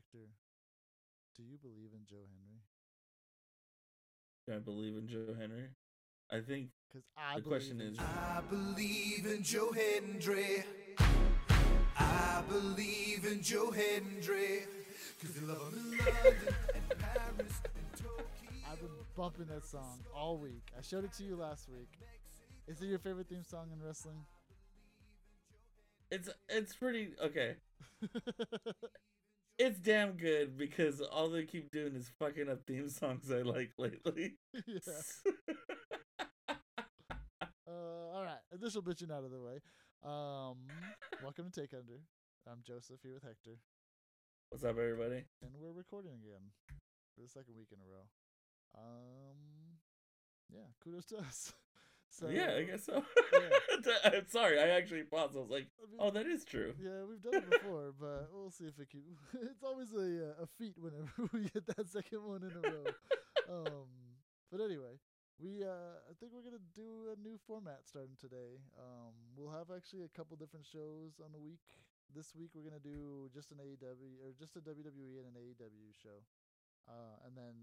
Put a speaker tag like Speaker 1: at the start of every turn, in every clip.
Speaker 1: Hector, do you believe in Joe Hendry?
Speaker 2: Do I believe in Joe Hendry? I think
Speaker 1: Because I
Speaker 2: the question is
Speaker 3: I believe in Joe Hendry. I believe in Joe Hendry. Cause you love him in London and Paris and Tokyo.
Speaker 1: I've been bumping that song all week. I showed it to you last week. Is it your favorite theme song in wrestling?
Speaker 2: it's it's pretty okay. It's damn good because all they keep doing is fucking up theme songs I like lately.
Speaker 1: yeah. Uh, all right. Initial bitching out of the way. Um, welcome to Take Under. I'm Joseph here with Hector,
Speaker 2: What's up, everybody?
Speaker 1: and we're recording again for the second week in a row. Um, yeah, kudos to us. So
Speaker 2: yeah, I guess so.
Speaker 1: yeah.
Speaker 2: I'm sorry, I actually paused. I was like,
Speaker 1: I mean,
Speaker 2: oh, that is true.
Speaker 1: Yeah, we've done it before, but we'll see if it can. It's always a uh, a feat whenever we get that second one in a row. um, but anyway, we uh, I think we're gonna do a new format starting today. Um, we'll have actually a couple different shows on the week. This week we're gonna do just an AEW or just a WWE and an AEW show, uh, and then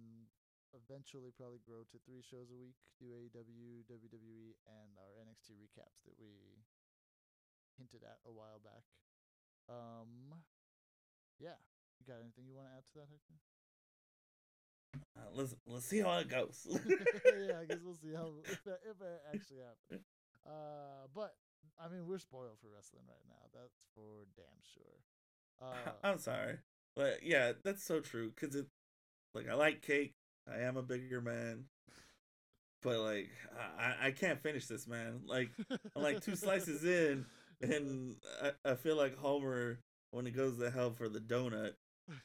Speaker 1: eventually probably grow to three shows a week. Do AEW, WWE, and our NXT recaps that we hinted at a while back. Um, yeah. You got anything you want to add to that, Hector?
Speaker 2: Uh, let's let's see how it goes.
Speaker 1: yeah, I guess we'll see how if it, if it actually happens. Uh, but I mean, we're spoiled for wrestling right now. That's for damn sure. Uh,
Speaker 2: I'm sorry, but yeah, that's so true. Cause it, like, I like cake. I am a bigger man, but like, I I can't finish this, man. Like, I'm like two slices in, and I, I feel like Homer when he goes to hell for the donut,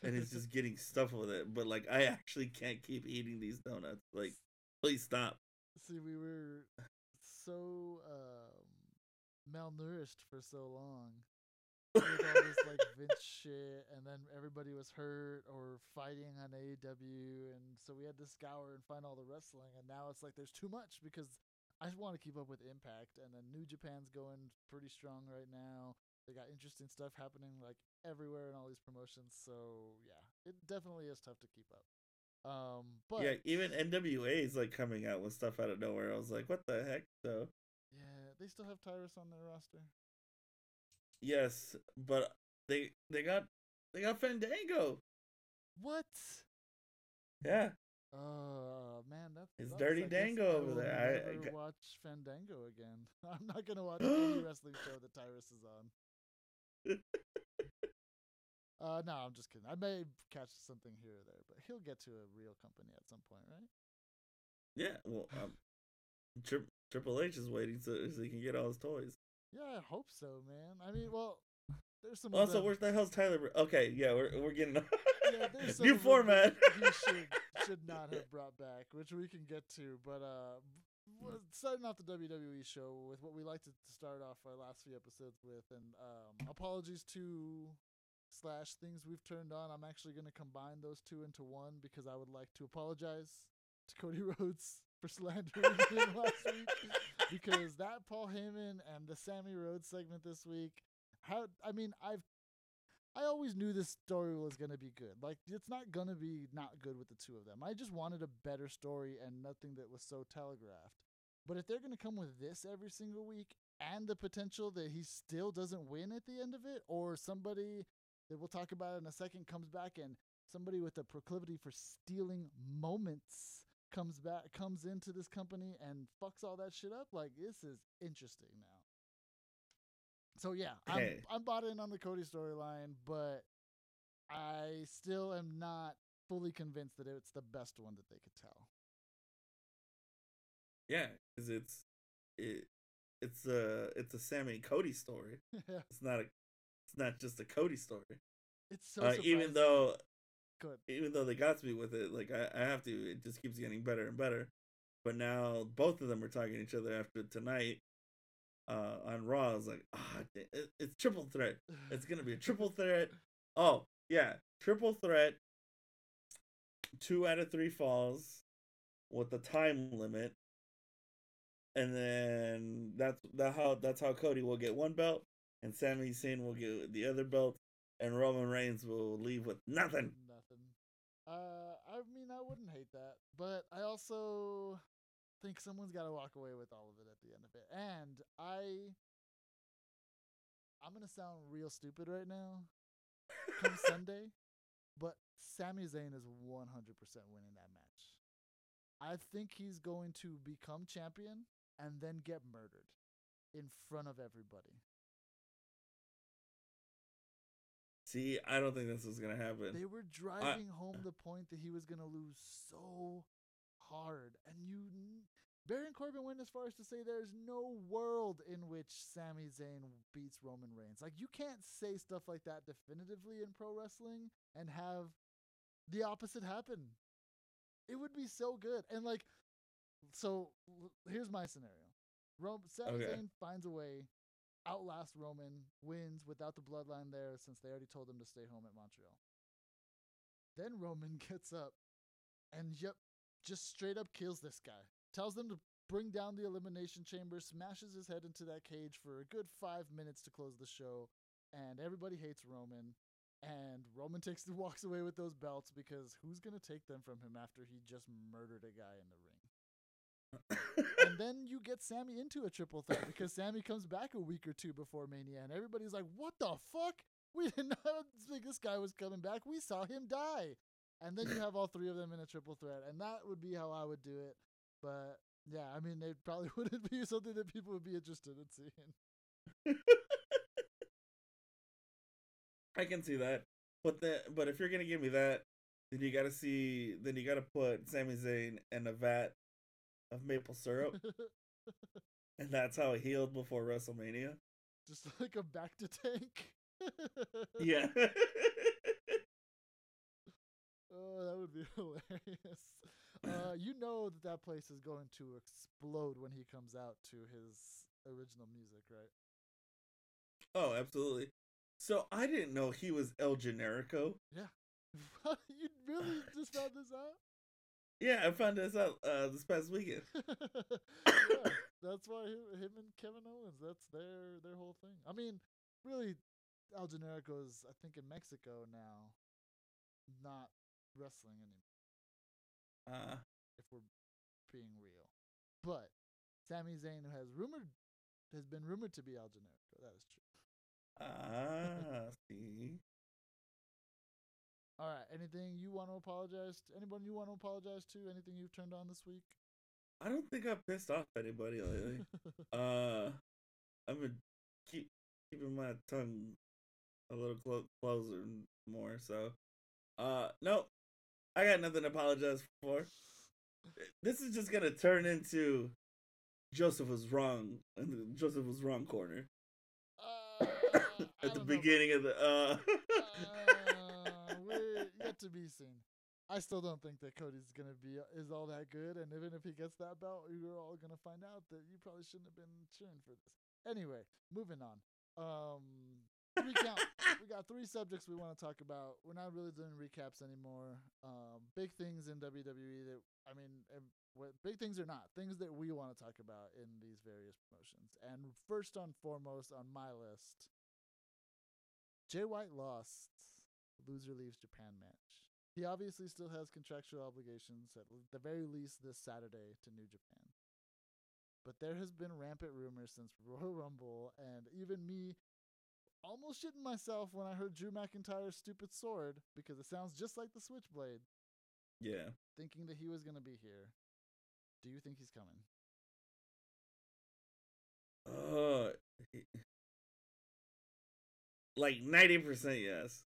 Speaker 2: and he's just getting stuff with it. But like, I actually can't keep eating these donuts. Like, please stop.
Speaker 1: see, we were so um, malnourished for so long. With all this like Vince shit, and then everybody was hurt or fighting on AEW, and so we had to scour and find all the wrestling, and now it's like there's too much because I just want to keep up with Impact, and then New Japan's going pretty strong right now. They got interesting stuff happening like everywhere in all these promotions, so yeah, it definitely is tough to keep up. Um, but
Speaker 2: yeah, even NWA is like coming out with stuff out of nowhere. I was like, what the heck? So
Speaker 1: yeah, they still have Tyrus on their roster.
Speaker 2: Yes, but they they got they got Fandango.
Speaker 1: What?
Speaker 2: Yeah,
Speaker 1: Oh man, that's
Speaker 2: It's. Dirty Dango over there. I- I got-
Speaker 1: watch Fandango again. I'm not gonna watch any wrestling show that Tyrus is on. Uh, no, I'm just kidding. I may catch something here or there, but he'll get to a real company at some point, right?
Speaker 2: yeah. Well, um, Tri- Triple H is waiting so, so he can get all his toys.
Speaker 1: Yeah, I hope so, man. I mean, well, there's some.
Speaker 2: Also, where the hell's Tyler? Okay, yeah, we're we're getting
Speaker 1: yeah, there's some
Speaker 2: new format.
Speaker 1: he should should not have brought back, which we can get to. But uh, w- starting off the WWE show with what we like to to start off our last few episodes with, and um, apologies to slash things we've turned on. I'm actually going to combine those two into one because I would like to apologize to Cody Rhodes for slandering him last week because that Paul Heyman and the Sami Rhodes segment this week. How I mean I've I always knew this story was gonna be good. Like it's not gonna be not good with the two of them. I just wanted a better story and nothing that was so telegraphed. But if they're gonna come with this every single week and the potential that he still doesn't win at the end of it, or somebody that we'll talk about in a second comes back and somebody with a proclivity for stealing moments comes back comes into this company and fucks all that shit up, like this is interesting now. So yeah, I'm I'm bought in on the Cody storyline, but I still am not fully convinced that it's the best one that they could tell.
Speaker 2: Yeah, because it's it it's a it's a Sami and Cody story. Yeah. It's not a it's not just a Cody story.
Speaker 1: it's so
Speaker 2: uh, even though
Speaker 1: good.
Speaker 2: even though they got to me with it, like I, I have to, it just keeps getting better and better. But now both of them are talking to each other after tonight uh, on Raw. I was like, ah, da- it, it's triple threat. It's gonna be a triple threat. Oh yeah, triple threat. Two out of three falls with the time limit, and then that's that how that's how Cody will get one belt, and Sami Zayn will get the other belt, and Roman Reigns will leave with nothing.
Speaker 1: Uh, I mean, I wouldn't hate that, but I also think someone's got to walk away with all of it at the end of it. And I, I'm gonna sound real stupid right now. Come Sunday, but Sami Zayn is 100% winning that match. I think he's going to become champion and then get murdered in front of everybody.
Speaker 2: See, I don't think this is gonna happen.
Speaker 1: They were driving home the point that he was going to lose so hard. And you. Baron Corbin went as far as to say there's no world in which Sami Zayn beats Roman Reigns. Like, you can't say stuff like that definitively in pro wrestling and have the opposite happen. It would be so good. And, like, so here's my scenario Rom- Sami
Speaker 2: Okay.
Speaker 1: Zayn finds a way, outlasts Roman, wins without the bloodline there since they already told him to stay home at Montreal. Then Roman gets up and, yep, just straight up kills this guy. Tells them to bring down the elimination chamber, smashes his head into that cage for a good five minutes to close the show, and everybody hates Roman. And Roman takes walks away with those belts because who's gonna take them from him after he just murdered a guy in the ring? And then you get Sami into a triple threat because Sami comes back a week or two before Mania, and everybody's like, "What the fuck? We did not think this guy was coming back. We saw him die." And then you have all three of them in a triple threat, and that would be how I would do it. But yeah, I mean, it probably wouldn't be something that people would be interested in seeing.
Speaker 2: I can see that. But the but if you're gonna give me that, then you gotta see then you gotta put Sami Zayn and a vat of maple syrup, and that's how he healed before WrestleMania.
Speaker 1: Just like a bacta tank.
Speaker 2: Yeah.
Speaker 1: Oh, that would be hilarious. Uh, you know that that place is going to explode when he comes out to his original music, right?
Speaker 2: oh, absolutely. So I didn't know he was El Generico. Yeah.
Speaker 1: you really just found this out?
Speaker 2: Yeah, I found this out uh, this past weekend.
Speaker 1: yeah, that's why him, him and Kevin Owens. That's their their whole thing. I mean, really, El Generico is I think in Mexico now, not wrestling anymore.
Speaker 2: Uh,
Speaker 1: If we're being real, but Sami Zayn has rumored has been rumored to be El Generico. That is true.
Speaker 2: ah, see.
Speaker 1: All right. Anything you want to apologize? To, anyone you want to apologize to? Anything you've turned on this week?
Speaker 2: I don't think I've pissed off anybody lately. uh, I've been keep keeping my tongue a little clo- closer and more. So, uh, no, I got nothing to apologize for. This is just gonna turn into Joseph was wrong, and the Joseph was wrong corner
Speaker 1: Uh,
Speaker 2: at the
Speaker 1: don't know.
Speaker 2: beginning of the. uh
Speaker 1: yet to be seen. I still don't think that Cody's gonna be is all that good, and even if he gets that belt, you're all gonna find out that you probably shouldn't have been cheering for this. Anyway, moving on. Um, recount. we got three subjects we want to talk about. We're not really doing recaps anymore. Um, big things in WWE that I mean, what big things are not, things that we want to talk about in these various promotions. And first and foremost on my list, Jay White lost loser leaves Japan match. He obviously still has contractual obligations at the very least this Saturday to New Japan. But there has been rampant rumors since Royal Rumble, and even me almost shitting myself when I heard Drew McIntyre's stupid sword because it sounds just like the Switchblade,
Speaker 2: yeah.
Speaker 1: thinking that he was going to be here. Do you think he's coming?
Speaker 2: Uh, like ninety percent yes.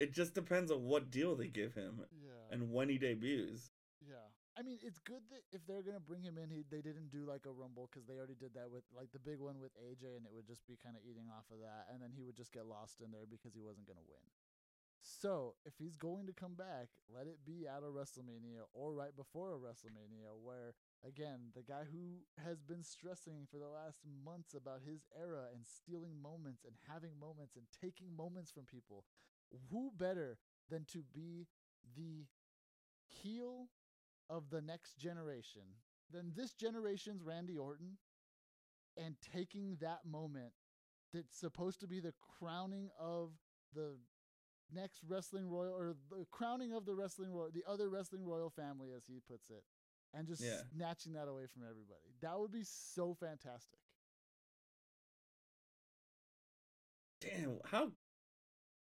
Speaker 2: It just depends on what deal they give him
Speaker 1: Yeah.
Speaker 2: and when he debuts.
Speaker 1: Yeah. I mean, it's good that if they're gonna bring him in, he, they didn't do like a rumble because they already did that with like the big one with AJ, and it would just be kind of eating off of that, and then he would just get lost in there because he wasn't gonna win. So if he's going to come back, let it be at a WrestleMania or right before a WrestleMania, where again the guy who has been stressing for the last months about his era and stealing moments and having moments and taking moments from people, who better than to be the heel of the next generation than this generation's Randy Orton and taking that moment that's supposed to be the crowning of the next wrestling royal or the crowning of the wrestling royal, the other wrestling royal family, as he puts it, and just
Speaker 2: Yeah.
Speaker 1: snatching that away from everybody. That would be so fantastic.
Speaker 2: Damn, how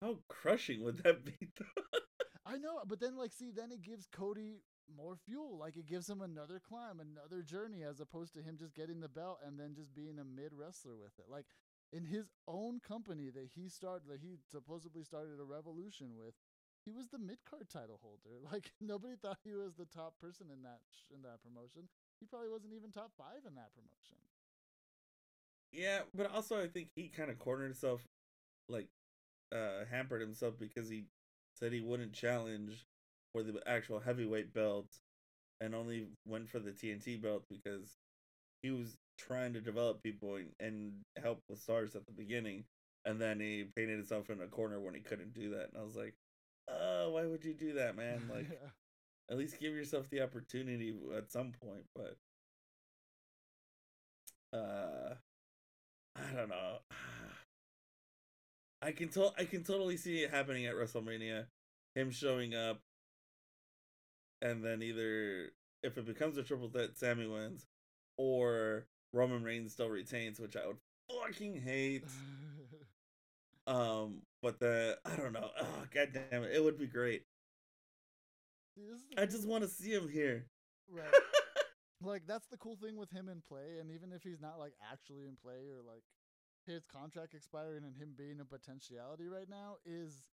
Speaker 2: how crushing would that be? Though?
Speaker 1: I know, but then like see, then it gives Cody more fuel. Like it gives him another climb, another journey, as opposed to him just getting the belt and then just being a mid wrestler with it. Like in his own company that he started, that he supposedly started a revolution with, he was the mid card title holder. Like nobody thought he was the top person in that sh- in that promotion. He probably wasn't even top five in that promotion.
Speaker 2: yeah, but also I think he kind of cornered himself, like uh hampered himself because he said he wouldn't challenge for the actual heavyweight belt and only went for the TNT belt because he was trying to develop people and, and help with stars at the beginning and then he painted himself in a corner when he couldn't do that and I was like, "Oh, why would you do that, man? Like at least give yourself the opportunity at some point but uh i don't know i can to- i can totally see it happening at wrestlemania him showing up and then either if it becomes a triple threat sami wins or roman reigns still retains which i would fucking hate. Um but the i don't know. Oh god damn it. It would be great.
Speaker 1: See, this is the
Speaker 2: i just want to see him here.
Speaker 1: Right. like that's the cool thing with him in play and even if he's not like actually in play or like his contract expiring and him being a potentiality right now is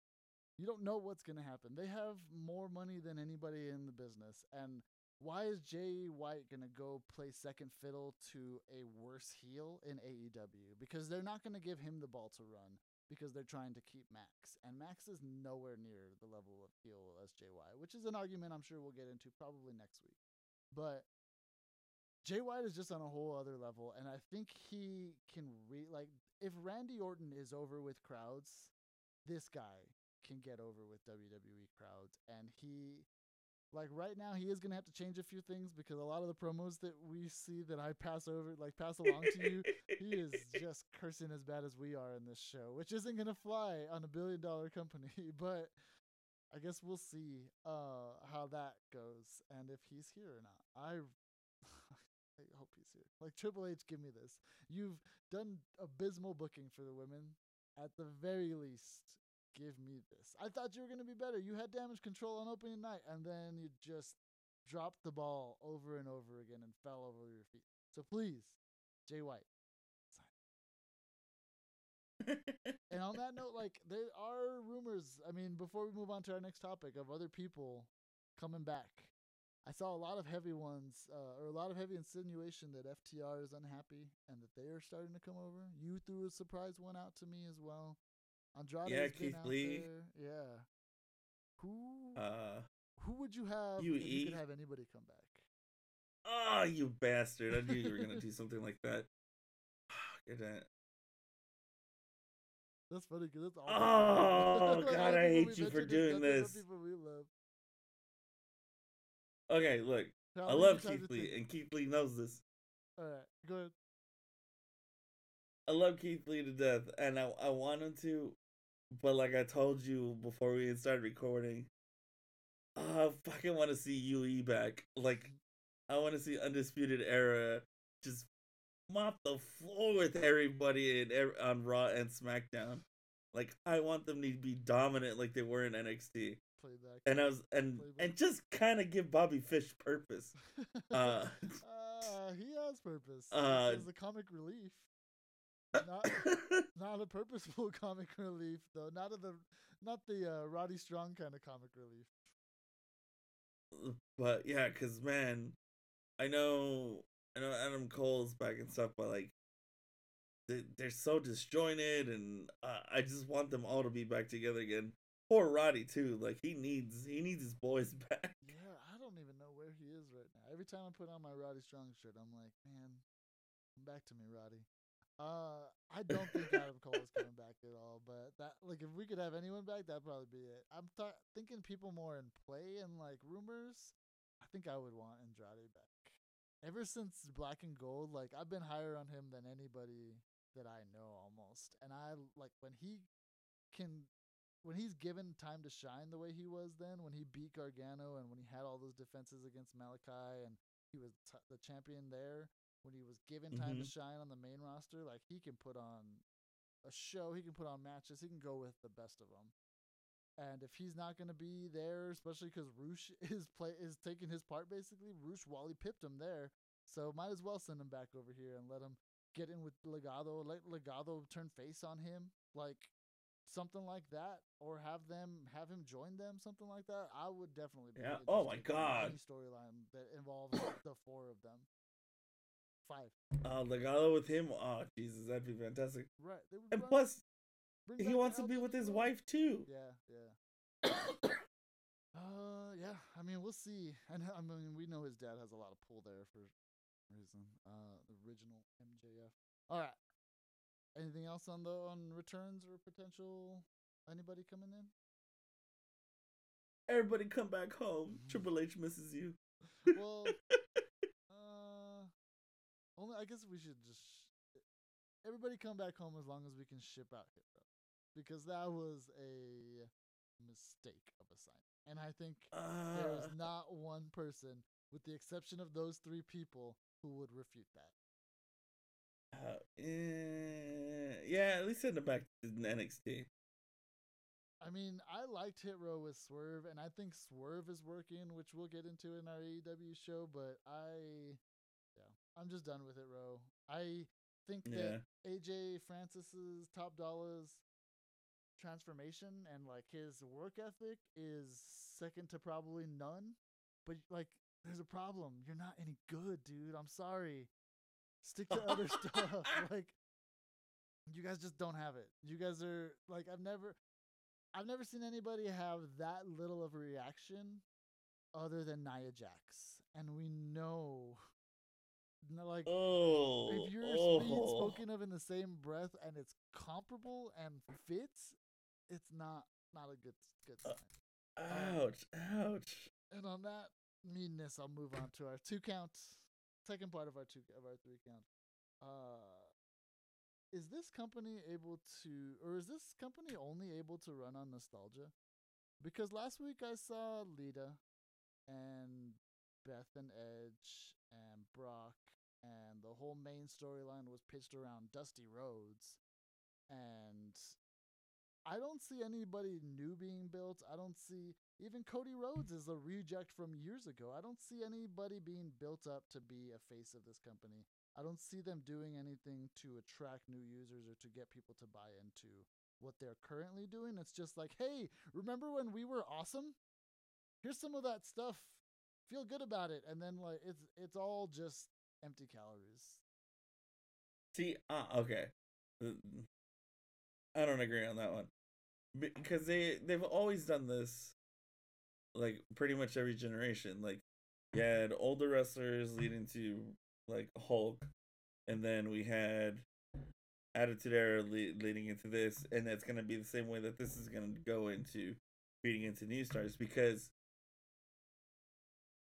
Speaker 1: you don't know what's going to happen they have more money than anybody in the business and why is Jay White going to go play second fiddle to a worse heel in AEW? Because they're not going to give him the ball to run because they're trying to keep Max. And Max is nowhere near the level of heel as Jay White, which is an argument I'm sure we'll get into probably next week. But Jay White is just on a whole other level, and I think he can re like if Randy Orton is over with crowds, this guy can get over with WWE crowds, and he like right now he is gonna have to change a few things because a lot of the promos that we see that I pass over like pass along to you, he is just cursing as bad as we are in this show, which isn't gonna fly on a billion dollar company, but I guess we'll see uh how that goes and if he's here or not. I I hope he's here. Like Triple H, give me this. You've done abysmal booking for the women. At the very least, give me this. I thought you were gonna be better. You had damage control on opening night, and then you just dropped the ball over and over again and fell over your feet. So please, Jay White. And on that note, like there are rumors. I mean, before we move on to our next topic of other people coming back, I saw a lot of heavy ones, uh, or a lot of heavy insinuation that FTR is unhappy and that they are starting to come over. You threw a surprise one out to me as well. Andrade,
Speaker 2: Yeah, Keith
Speaker 1: out
Speaker 2: Lee.
Speaker 1: there. Yeah. Who
Speaker 2: uh
Speaker 1: who would you have if you
Speaker 2: UE.
Speaker 1: could have anybody come back?
Speaker 2: Oh, you bastard! I knew you were gonna do something like that.
Speaker 1: That's funny because that's all.
Speaker 2: Oh, God, I hate you for doing this.
Speaker 1: People we love.
Speaker 2: Okay, look,
Speaker 1: How
Speaker 2: I love Keith Lee, and Keith Lee knows this.
Speaker 1: All right, go ahead.
Speaker 2: I love Keith Lee to death, and I I want him to, but like I told you before we even started recording, I fucking want to see UE back. Like, mm-hmm. I want to see Undisputed Era just mop the floor with everybody in, on Raw and SmackDown. Like, I want them to be dominant like they were in NXT,
Speaker 1: Playback.
Speaker 2: and I was and
Speaker 1: Playbook.
Speaker 2: and just kind of give Bobby Fish purpose. Uh,
Speaker 1: Uh, he has purpose.
Speaker 2: Uh,
Speaker 1: is a comic relief. Not not a purposeful comic relief though. Not of the not the uh, Roddy Strong kind of comic relief.
Speaker 2: but yeah, cause man, I know, I know Adam Cole's back and stuff, but like, they they're so disjointed, and uh, I just want them all to be back together again. Poor Roddy too, like he needs he needs his boys back.
Speaker 1: Yeah, I don't even know where he is right now. Every time I put on my Roddy Strong shirt, I'm like, man, come back to me, Roddy. Uh, I don't think Adam Cole is coming back at all. But that, like, if we could have anyone back, that'd probably be it. I'm th- thinking people more in play and like rumors. I think I would want Andrade back. Ever since Black and Gold, like I've been higher on him than anybody that I know almost. And I like when he can when he's given time to shine the way he was then when he beat Gargano and when he had all those defenses against Malakai and he was t- the champion there when he was given time to mm-hmm. shine on the main roster like he can put on a show he can put on matches he can go with the best of them and if he's not going to be there especially because Roosh is play is taking his part basically Roosh Wally pipped him there. So might as well send him back over here and let him get in with Legado let Legado turn face on him like something like that, or have them have him join them, something like that. I would definitely be.
Speaker 2: Yeah. Oh my God.
Speaker 1: Storyline that involves the four of them. Five.
Speaker 2: Uh, Legado with him. Oh Jesus, that'd be fantastic.
Speaker 1: Right.
Speaker 2: And
Speaker 1: run-
Speaker 2: plus, he wants to be with his wife too.
Speaker 1: Yeah. Yeah. Uh, yeah. I mean, we'll see. And I mean, we know his dad has a lot of pull there for reason. Uh, the original MJF. All right. Anything else on the on returns or potential anybody coming in?
Speaker 2: Everybody come back home.
Speaker 1: Mhm.
Speaker 2: Triple H misses you.
Speaker 1: Well, uh, only I guess we should just sh- everybody come back home as long as we can ship out Hit Row, because that was a mistake of a sign, and I think there
Speaker 2: Uh,
Speaker 1: is not one person, with the exception of those three people, who would refute that.
Speaker 2: uh, eh, yeah, at least send him back to NXT.
Speaker 1: I mean, I liked Hit Row with Swerve, and I think Swerve is working, which we'll get into in our AEW show. But I, yeah, I'm just done with Hit Row. I think that AJ Francis's Top Dolla's transformation and like his work ethic is second to probably none. But like, there's a problem. You're not any good, dude. I'm sorry. Stick to other stuff. Like, you guys just don't have it. You guys are like, I've never, I've never seen anybody have that little of a reaction other than Nia Jax, and we know, like,
Speaker 2: Oh,
Speaker 1: if you're
Speaker 2: oh.
Speaker 1: being spoken of in the same breath and it's comparable and fits, it's not not a good good
Speaker 2: Uh,
Speaker 1: sign.
Speaker 2: Ouch, ouch.
Speaker 1: And on that meanness, I'll move on to our two count, second part of our two of our three count. Uh, is this company able to, or is this company only able to run on nostalgia? Because last week I saw Lita and Beth and Edge and Brock, and the whole main storyline was pitched around Dusty Rhodes, and I don't see anybody new being built. I don't see even Cody Rhodes is a reject from years ago. I don't see anybody being built up to be a face of this company. I don't see them doing anything to attract new users or to get people to buy into what they're currently doing. It's just like, hey, remember when we were awesome? Here's some of that stuff. Feel good about it. And then like it's it's all just empty calories.
Speaker 2: See, uh, okay. I don't agree on that one because they they've always done this, like pretty much every generation. Like, you had older wrestlers leading to like Hulk, and then we had Attitude Era le- leading into this, and that's gonna be the same way that this is gonna go into feeding into new stars because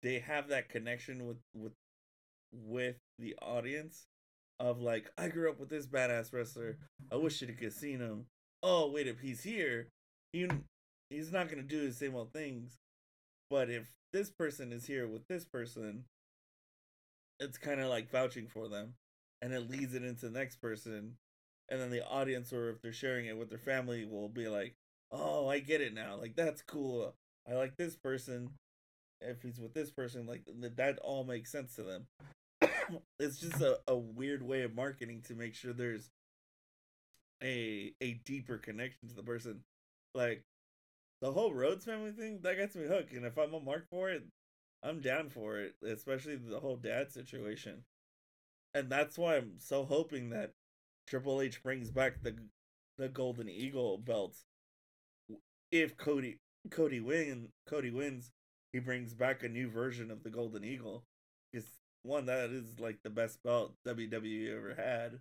Speaker 2: they have that connection with with with the audience of like I grew up with this badass wrestler. I wish you could have seen him. Oh wait, if he's here, he he's not gonna do the same old things. But if this person is here with this person, it's kind of like vouching for them, and it leads it into the next person, and then the audience, or if they're sharing it with their family, will be like, "Oh, I get it now. Like that's cool. I like this person. If he's with this person, like that all makes sense to them." it's just a, a weird way of marketing to make sure there's a a deeper connection to the person. Like the whole Rhodes family thing, that gets me hooked. And if I'm a mark for it, I'm down for it. Especially the whole dad situation. And that's why I'm so hoping that Triple H brings back the the Golden Eagle belts. If Cody Cody win Cody wins, he brings back a new version of the Golden Eagle. Because one that is like the best belt WWE ever had.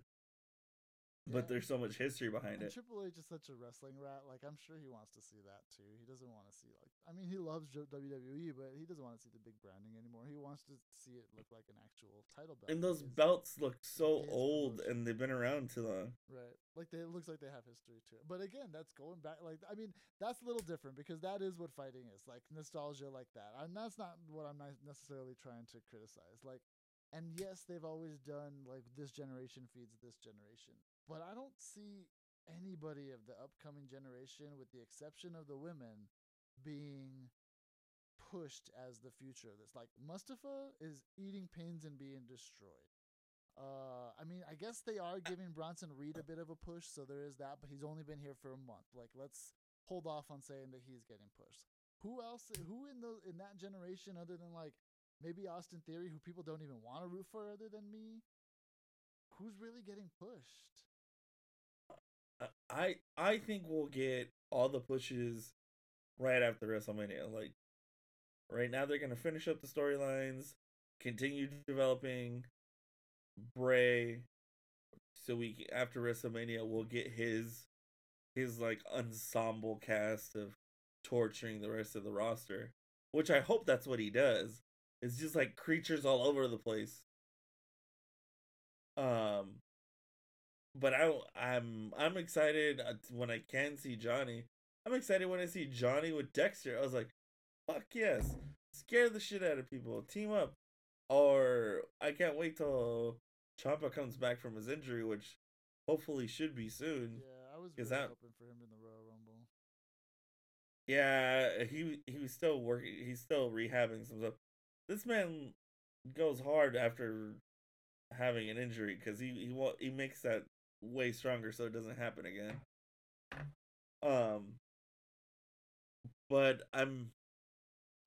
Speaker 2: But
Speaker 1: Yeah.
Speaker 2: there's so much history behind it.
Speaker 1: Triple H is such a wrestling rat. Like I'm sure he wants to see that too. He doesn't want to see like I mean he loves WWE, but he doesn't want to see the big branding anymore. He wants to see it look like an actual title belt.
Speaker 2: And those belts look so old
Speaker 1: promotion.
Speaker 2: and they've been around too long.
Speaker 1: right? Like they, it looks like they have history too. But again, that's going back. Like I mean, that's a little different because that is what fighting is like nostalgia, like that. And that's not what I'm not necessarily trying to criticize. Like, and yes, they've always done like this generation feeds this generation, but I don't see anybody of the upcoming generation, with the exception of the women, being pushed as the future of this. Like Mustafa is eating pins and being destroyed. Uh, I mean, I guess they are giving Bronson Reed a bit of a push, so there is that. But he's only been here for a month. Like, let's hold off on saying that he's getting pushed. Who else? Who in the in that generation, other than like maybe Austin Theory, who people don't even want to root for, other than me? Who's really getting pushed?
Speaker 2: I I think we'll get all the pushes right after WrestleMania. Like right now, they're gonna finish up the storylines, continue developing Bray, so we after WrestleMania we'll get his his like ensemble cast of torturing the rest of the roster, which I hope that's what he does. It's just like creatures all over the place. Um, but I I'm I'm excited uh, when I can see Johnny. I'm excited when I see Johnny with Dexter. I was like, fuck yes, scare the shit out of people, team up. Or I can't wait till Ciampa comes back from his injury, which hopefully should be soon.
Speaker 1: Yeah, I was really
Speaker 2: that-
Speaker 1: hoping for him in the Royal Rumble.
Speaker 2: Yeah, he he was still working. He's still rehabbing some stuff. This man goes hard after having an injury because he he he makes that way stronger so it doesn't happen again. Um, but I'm,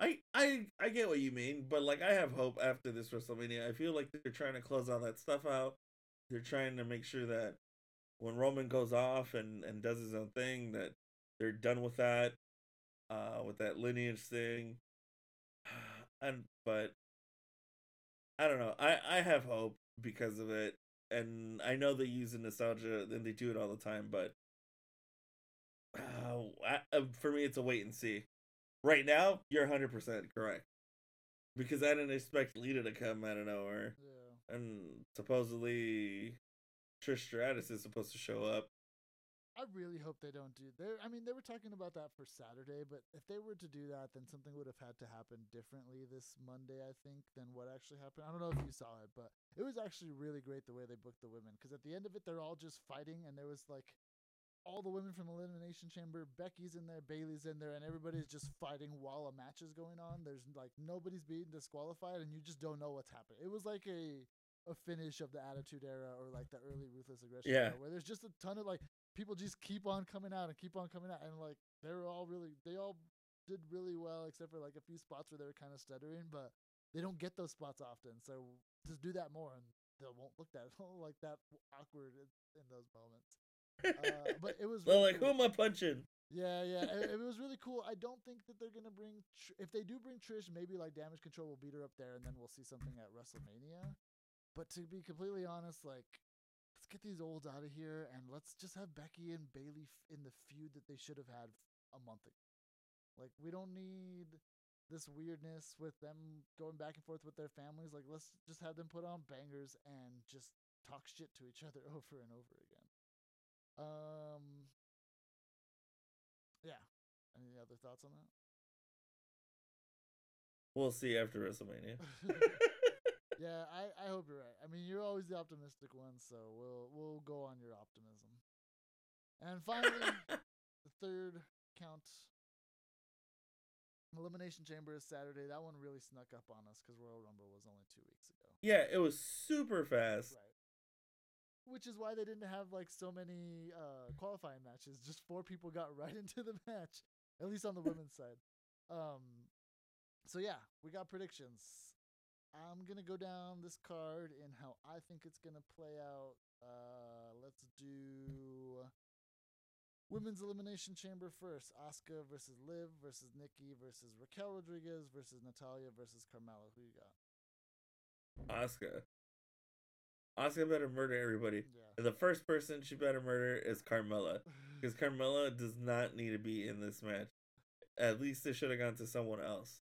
Speaker 2: I I I get what you mean, but like I have hope after this WrestleMania. I feel like they're trying to close all that stuff out. They're trying to make sure that when Roman goes off and and does his own thing, that they're done with that uh with that lineage thing and but i don't know i i have hope because of it and i know they use the nostalgia and they do it all the time but uh, I, uh, for me it's a wait and see. Right now you're 100% correct. Because i didn't expect lita to come out of nowhere.
Speaker 1: Yeah.
Speaker 2: and supposedly trish stratus is supposed to show up
Speaker 1: I really hope they don't do. They, I mean, they were talking about that for Saturday, but if they were to do that, then something would have had to happen differently this Monday, I think, than what actually happened. I don't know if you saw it, but it was actually really great the way they booked the women because at the end of it, they're all just fighting, and there was like all the women from the Elimination Chamber. Becky's in there, Bayley's in there, and everybody's just fighting while a match is going on. There's like nobody's being disqualified, and you just don't know what's happening. It was like a a finish of the Attitude Era or like the early Ruthless Aggression
Speaker 2: Yeah.
Speaker 1: era, where there's just a ton of like people just keep on coming out and keep on coming out, and like they were all really they all did really well except for like a few spots where they were kind of stuttering, but they don't get those spots often. So just do that more, and they won't look that like that awkward in, in those moments. Uh, but it was
Speaker 2: they're
Speaker 1: really
Speaker 2: like who am i punching
Speaker 1: Yeah, yeah, it, it was really cool. I don't think that they're gonna bring. Tr- if they do bring Trish, maybe like Damage Control will beat her up there, and then we'll see something at WrestleMania. But to be completely honest, like, let's get these olds out of here, and let's just have Becky and Bayley f- in the feud that they should have had a month ago. Like, we don't need this weirdness with them going back and forth with their families. Like, let's just have them put on bangers and just talk shit to each other over and over again. Um, yeah. Any other thoughts on that?
Speaker 2: we'll see after wrestlemania
Speaker 1: yeah, I, I hope you're right. I mean, you're always the optimistic one, so we'll we'll go on your optimism. And finally, the third count elimination chamber is Saturday. That one really snuck up on us because Royal Rumble was only two weeks ago.
Speaker 2: yeah it was super fast
Speaker 1: Right. Which is why they didn't have like so many uh, qualifying matches. Just four people got right into the match, at least on the women's side. Um, so yeah, we got predictions. I'm gonna go down this card in how I think it's gonna play out. Uh, let's do women's elimination chamber first. Asuka versus Liv versus Nikki versus Raquel Rodriguez versus Natalya versus Carmella. Who you got?
Speaker 2: oscar Asuka better murder everybody.
Speaker 1: Yeah.
Speaker 2: And the first person she better murder is Carmella. Because Carmella does not need to be in this match. At least it should have gone to someone else.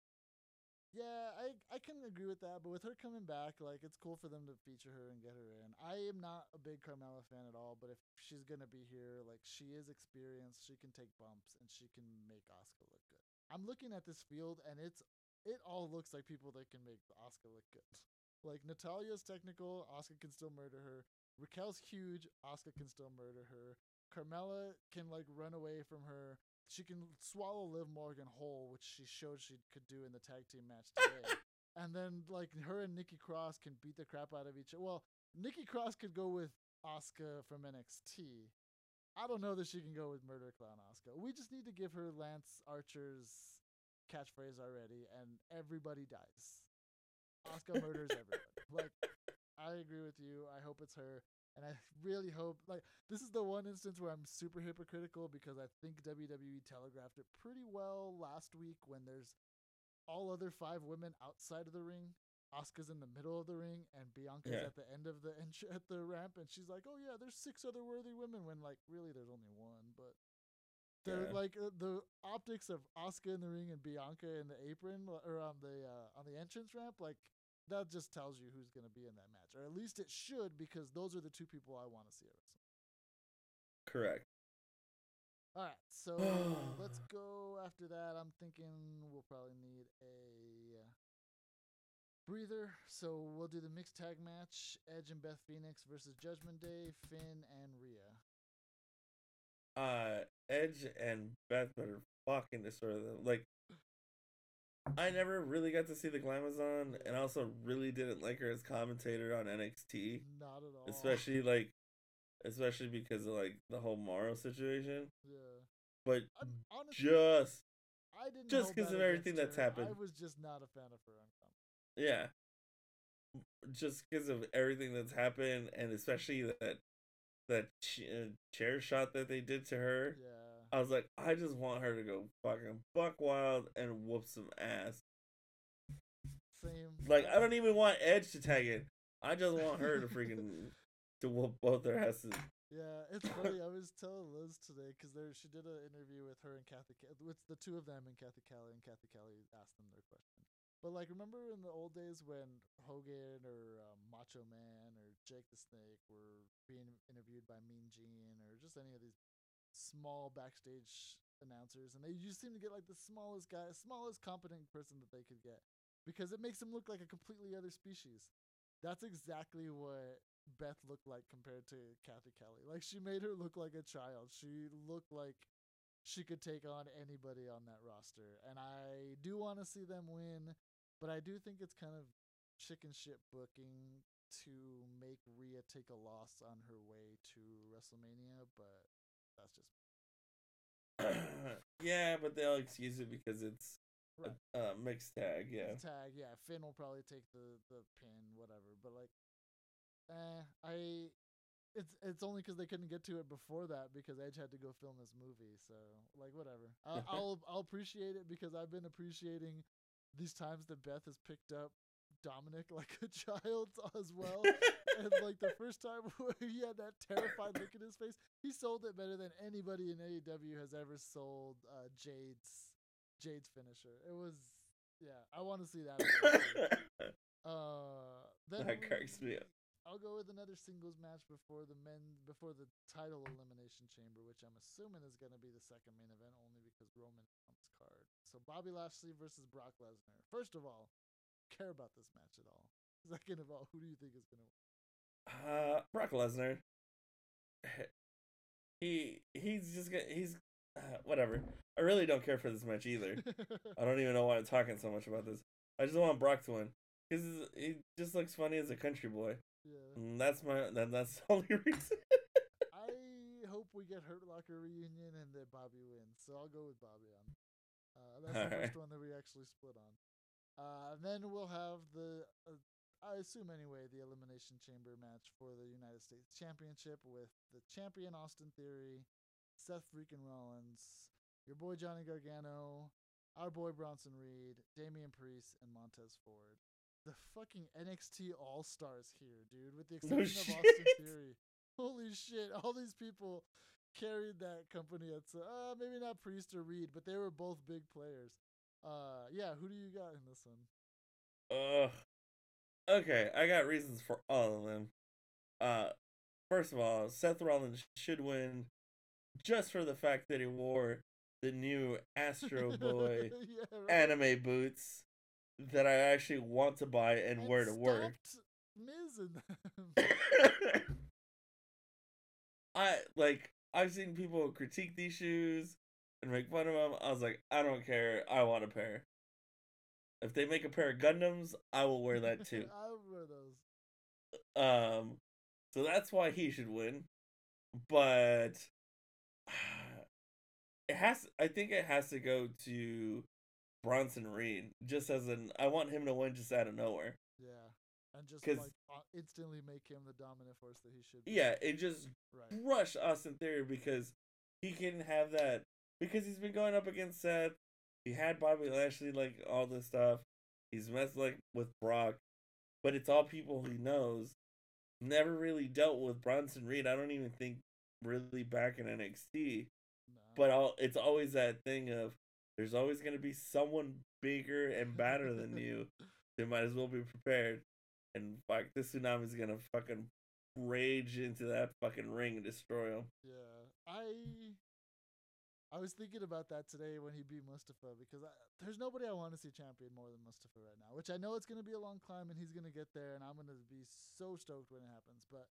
Speaker 1: Yeah, I I can agree with that, but with her coming back, like it's cool for them to feature her and get her in. I am not a big Carmella fan at all, but if she's gonna be here, like she is experienced, she can take bumps and she can make Oscar look good. I'm looking at this field and it's it all looks like people that can make Oscar look good. Like Natalya's technical, Oscar can still murder her. Raquel's huge, Oscar can still murder her. Carmella can like run away from her. She can swallow Liv Morgan whole, which she showed she could do in the tag team match today. and then like her and Nikki Cross can beat the crap out of each other. Well, Nikki Cross could go with Asuka from NXT. I don't know that she can go with Murder Clown Asuka. We just need to give her Lance Archer's catchphrase already, and everybody dies. Asuka murders everyone. Like, I agree with you. I hope it's her. And I really hope, like, this is the one instance where I'm super hypocritical because I think WWE telegraphed it pretty well last week when there's all other five women outside of the ring. Oscar's in the middle of the ring and Bianca's
Speaker 2: Yeah.
Speaker 1: at the end of the entr- at the ramp, and she's like, "Oh yeah, there's six other worthy women." When like really, there's only one. But they're
Speaker 2: Yeah.
Speaker 1: like uh, the optics of Oscar in the ring and Bianca in the apron or on the uh, on the entrance ramp, like that just tells you who's gonna be in that match, or at least it should, because those are the two people I want to see at WrestleMania.
Speaker 2: Correct.
Speaker 1: All right, so let's go after that. I'm thinking we'll probably need a breather. So we'll do the mixed tag match: Edge and Beth Phoenix versus Judgment Day, Finn and Rhea.
Speaker 2: Uh, Edge and Beth better fucking them. Like, I never really got to see the Glamazon, and also really didn't like her as commentator on NXT,
Speaker 1: Not at all.
Speaker 2: especially like, especially because of like the whole Mauro situation.
Speaker 1: yeah.
Speaker 2: But
Speaker 1: I'm, honestly,
Speaker 2: just
Speaker 1: I didn't
Speaker 2: just
Speaker 1: because
Speaker 2: of everything
Speaker 1: against
Speaker 2: that's happened.
Speaker 1: I was just not a fan of her
Speaker 2: yeah, just because of everything that's happened, and especially that that ch- uh, chair shot that they did to her.
Speaker 1: Yeah.
Speaker 2: I was like, I just want her to go fucking buck wild and whoop some ass.
Speaker 1: Same.
Speaker 2: Like I don't even want Edge to tag it. I just want her to freaking to whoop both their asses.
Speaker 1: Yeah, it's funny. I was telling Liz today because there she did an interview with her and Cathy, with the two of them and Cathy Kelley, and Cathy Kelley asked them their question. But like, remember in the old days when Hogan or um, Macho Man or Jake the Snake were being interviewed by Mean Gene or just any of these small backstage announcers, and they just seem to get like the smallest guy, smallest competent person that they could get because it makes them look like a completely other species. That's exactly what Beth looked like compared to Cathy Kelley. Like she made her look like a child. She looked like she could take on anybody on that roster. And I do want to see them win, but I do think it's kind of chicken shit booking to make Rhea take a loss on her way to WrestleMania, but that's just
Speaker 2: yeah, but they'll excuse it because it's
Speaker 1: right.
Speaker 2: a uh, mixed tag. Yeah,
Speaker 1: It's tag, yeah. Finn will probably take the the pin, whatever. But like, eh, I, it's it's only because they couldn't get to it before that because Edge had to go film this movie. So like, whatever. I'll I'll, I'll appreciate it because I've been appreciating these times that Beth has picked up Dominic like a child as well. and like the first time where he had that terrified look in his face, he sold it better than anybody in AEW has ever sold uh, Jade's Jade's finisher. It was yeah, I want to see that. uh, then
Speaker 2: that cracks me up.
Speaker 1: I'll go with another singles match before the men before the title elimination chamber, which I'm assuming is going to be the second main event only because Roman on this card. So Bobby Lashley versus Brock Lesnar. First of all, care about this match at all? Second of all, who do you think is going to win?
Speaker 2: Uh, Brock Lesnar. He he's just gonna he's uh, whatever. I really don't care for this match either. I don't even know why I'm talking so much about this. I just want Brock to win because he just looks funny as a country boy.
Speaker 1: yeah.
Speaker 2: And that's my that, that's the only reason.
Speaker 1: I hope we get Hurt Locker reunion and that Bobby wins. So I'll go with Bobby on. Uh, that's the
Speaker 2: Alright.
Speaker 1: first one that we actually split on. Uh, and then we'll have the, uh, I assume anyway, the Elimination Chamber match for the United States Championship with the champion Austin Theory, Seth freaking Rollins, your boy Johnny Gargano, our boy Bronson Reed, Damian Priest, and Montez Ford. the fucking NXT All Stars here, dude, with the
Speaker 2: No
Speaker 1: exception of Austin. Theory. Holy shit! All these people carried that company. At so- uh, maybe not Priest or Reed, but they were both big players. Uh, yeah. Who do you got in this one?
Speaker 2: Ugh. Okay, I got reasons for all of them. Uh, first of all, Seth Rollins should win, just for the fact that he wore the new Astro Boy
Speaker 1: yeah, right.
Speaker 2: anime boots that I actually want to buy and, wear to work.
Speaker 1: Miz in them.
Speaker 2: I like I've seen people critique these shoes and make fun of them. I was like, I don't care. I want a pair. If they make a pair of Gundams, I will wear that too.
Speaker 1: I would wear those.
Speaker 2: Um, so that's why he should win. But it has. I think it has to go to Bronson Reed. Just as an, I want him to win just out of nowhere.
Speaker 1: Yeah, and just like uh, instantly make him the dominant force that he should. be.
Speaker 2: Yeah, and just
Speaker 1: Right.
Speaker 2: rush Austin Theory because he can have that because he's been going up against Seth. He had Bobby Lashley, like all this stuff. He's messed like with Brock, but it's all people he knows. Never really dealt with Bronson Reed. I don't even think really back in NXT. But all it's always that thing of there's always gonna be someone bigger and badder than you. They might as well be prepared. And fuck, this tsunami's gonna fucking rage into that fucking ring and destroy him.
Speaker 1: Yeah, I I was thinking about that today when he beat Mustafa because I, there's nobody I want to see champion more than Mustafa right now. Which I know it's gonna be a long climb and he's gonna get there, and I'm gonna be so stoked when it happens. But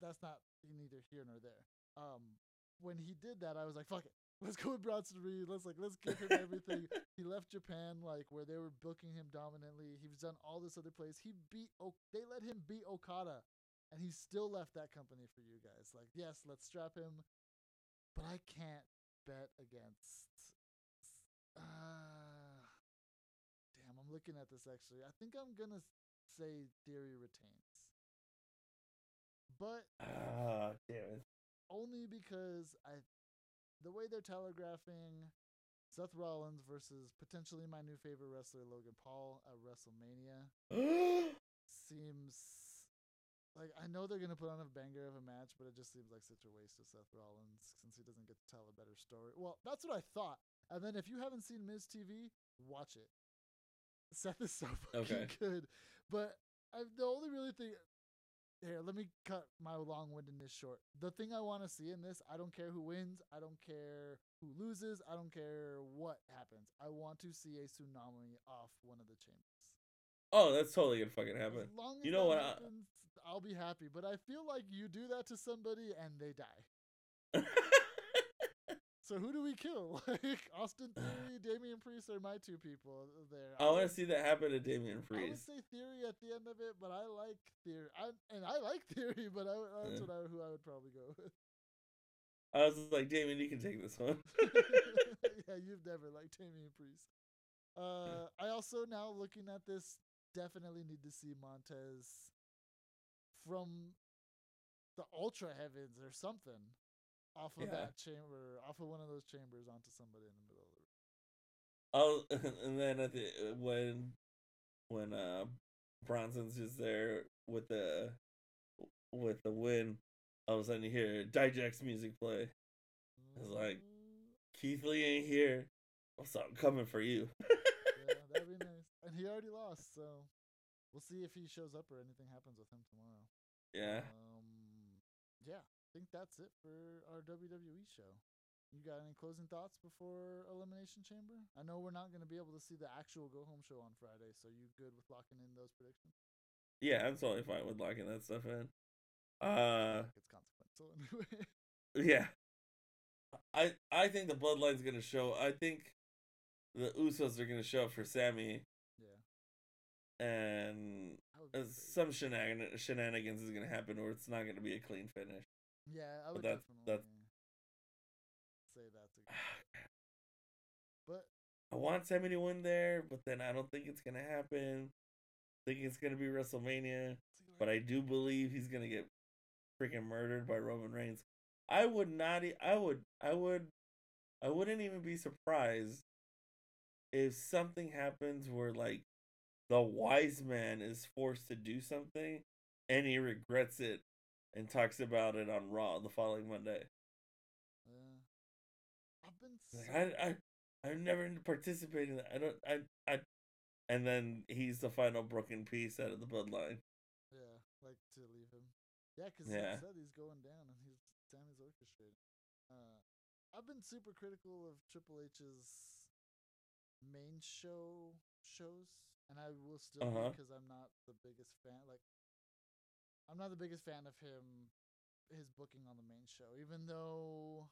Speaker 1: that's not neither here nor there. Um, when he did that, I was like, "Fuck it, let's go with Bronson Reed. Let's like let's give him everything." he left Japan like where they were booking him dominantly. He's done all this other place. He beat. O- they let him beat Okada and he still left that company for you guys. Like, yes, let's strap him, but I can't bet against. Uh, damn, I'm looking at this actually. I think I'm gonna say Theory retains, but
Speaker 2: Ah, damn it.
Speaker 1: only because I, the way they're telegraphing Seth Rollins versus potentially my new favorite wrestler Logan Paul at WrestleMania seems like I know they're gonna put on a banger of a match, but it just seems like such a waste of Seth Rollins since he doesn't get to tell a better story. Well, that's what I thought. And then if you haven't seen Miz TV, watch it. Seth is so fucking
Speaker 2: Okay.
Speaker 1: good. But I, the only really thing here, let me cut my long-windedness short. The thing I want to see in this, I don't care who wins, I don't care who loses, I don't care what happens. I want to see a tsunami off one of the chambers.
Speaker 2: Oh, that's totally gonna fucking happen.
Speaker 1: As long as
Speaker 2: You know what, I-
Speaker 1: happens, I'll be happy. But I feel like you do that to somebody and they die. So who do we kill? Like Austin Theory, Damian Priest are my two people there.
Speaker 2: I want to see that happen to Damian Priest.
Speaker 1: I would say Theory at the end of it, but I like Theory. I, and I like Theory, but I, that's
Speaker 2: Yeah.
Speaker 1: what I, who I would probably go with.
Speaker 2: I was like, Damian, you can take this one.
Speaker 1: yeah, you've never liked Damian Priest. Uh, I also now looking at this definitely need to see Montez from the ultra heavens or something off of
Speaker 2: Yeah.
Speaker 1: that chamber, off of one of those chambers onto somebody in the middle of the ring.
Speaker 2: Oh, and then at the when when uh Bronson's just there with the with the win, all of a sudden you hear Dijak's music play. It's like-
Speaker 1: Mm,
Speaker 2: Keith Lee ain't here, I'm coming for you.
Speaker 1: yeah, that'd be nice. And he already lost, so we'll see if he shows up or anything happens with him tomorrow.
Speaker 2: yeah.
Speaker 1: Um, yeah, I think that's it for our WWE show. You got any closing thoughts before Elimination Chamber? I know we're not going to be able to see the actual go home show on Friday, so you good with locking in those predictions?
Speaker 2: Yeah, I'm totally fine with locking that stuff in. Uh,
Speaker 1: it's consequential anyway.
Speaker 2: yeah. I I think the bloodline's gonna show. I think the Usos are gonna show up for
Speaker 1: Sami,
Speaker 2: and
Speaker 1: I would be crazy.
Speaker 2: some shenagan- shenanigans is gonna happen, or it's not gonna be a clean finish.
Speaker 1: Yeah, I
Speaker 2: but
Speaker 1: would
Speaker 2: that's-
Speaker 1: definitely
Speaker 2: that's-
Speaker 1: say that together. Ah, but
Speaker 2: I want Sami to win there, but then I don't think it's gonna happen. I think it's gonna be WrestleMania, but I do believe he's gonna get freaking murdered by Roman Reigns. I would not. e- I would. I would. I wouldn't even be surprised if something happens where like the wise man is forced to do something and he regrets it and talks about it on Raw the following Monday.
Speaker 1: Yeah. I've been so,
Speaker 2: Like, I, I, I've never participated in that. I don't, I, I, and then he's the final broken piece out of the bloodline.
Speaker 1: yeah, like to leave him. Yeah, because
Speaker 2: Yeah.
Speaker 1: he said he's going down and he's Sami's orchestrating. Uh, I've been super critical of Triple H's main show shows, and I will still
Speaker 2: Uh-huh.
Speaker 1: because I'm not the biggest fan. Like, I'm not the biggest fan of him, his booking on the main show, even though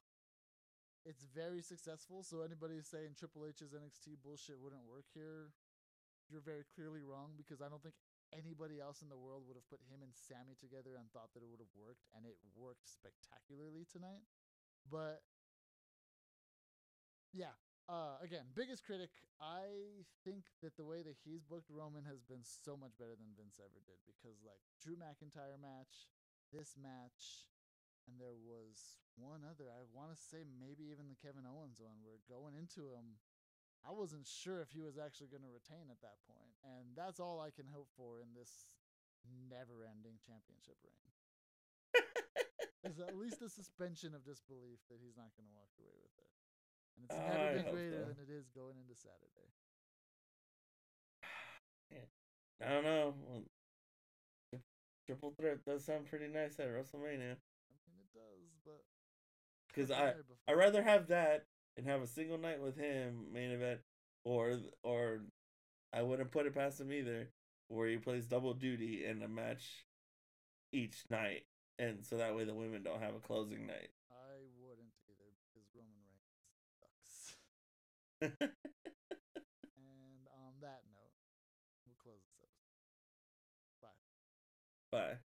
Speaker 1: it's very successful. So anybody saying Triple H's NXT bullshit wouldn't work here, you're very clearly wrong because I don't think anybody else in the world would have put him and Sami together and thought that it would have worked, and it worked spectacularly tonight. But yeah, uh, again, biggest critic. I think that the way that he's booked Roman has been so much better than Vince ever did because, like, Drew McIntyre match, this match, and there was one other. I want to say maybe even the Kevin Owens one, where going into him, I wasn't sure if he was actually going to retain at that point, and that's all I can hope for in this never-ending championship reign. Is at least a suspension of disbelief that he's not going to walk away with it, and it's oh, never
Speaker 2: I
Speaker 1: been greater
Speaker 2: so.
Speaker 1: than it is going into Saturday.
Speaker 2: I don't know. Well, triple threat does sound pretty nice at WrestleMania.
Speaker 1: I mean, it does, but
Speaker 2: 'Cause
Speaker 1: I've been
Speaker 2: I-. I'd rather have that and have a single night with him main event, or or I wouldn't put it past him either, where he plays double duty in a match each night, and so that way the women don't have a closing night.
Speaker 1: I wouldn't either because Roman Reigns sucks. And on that note, we'll close this episode. Bye.
Speaker 2: Bye.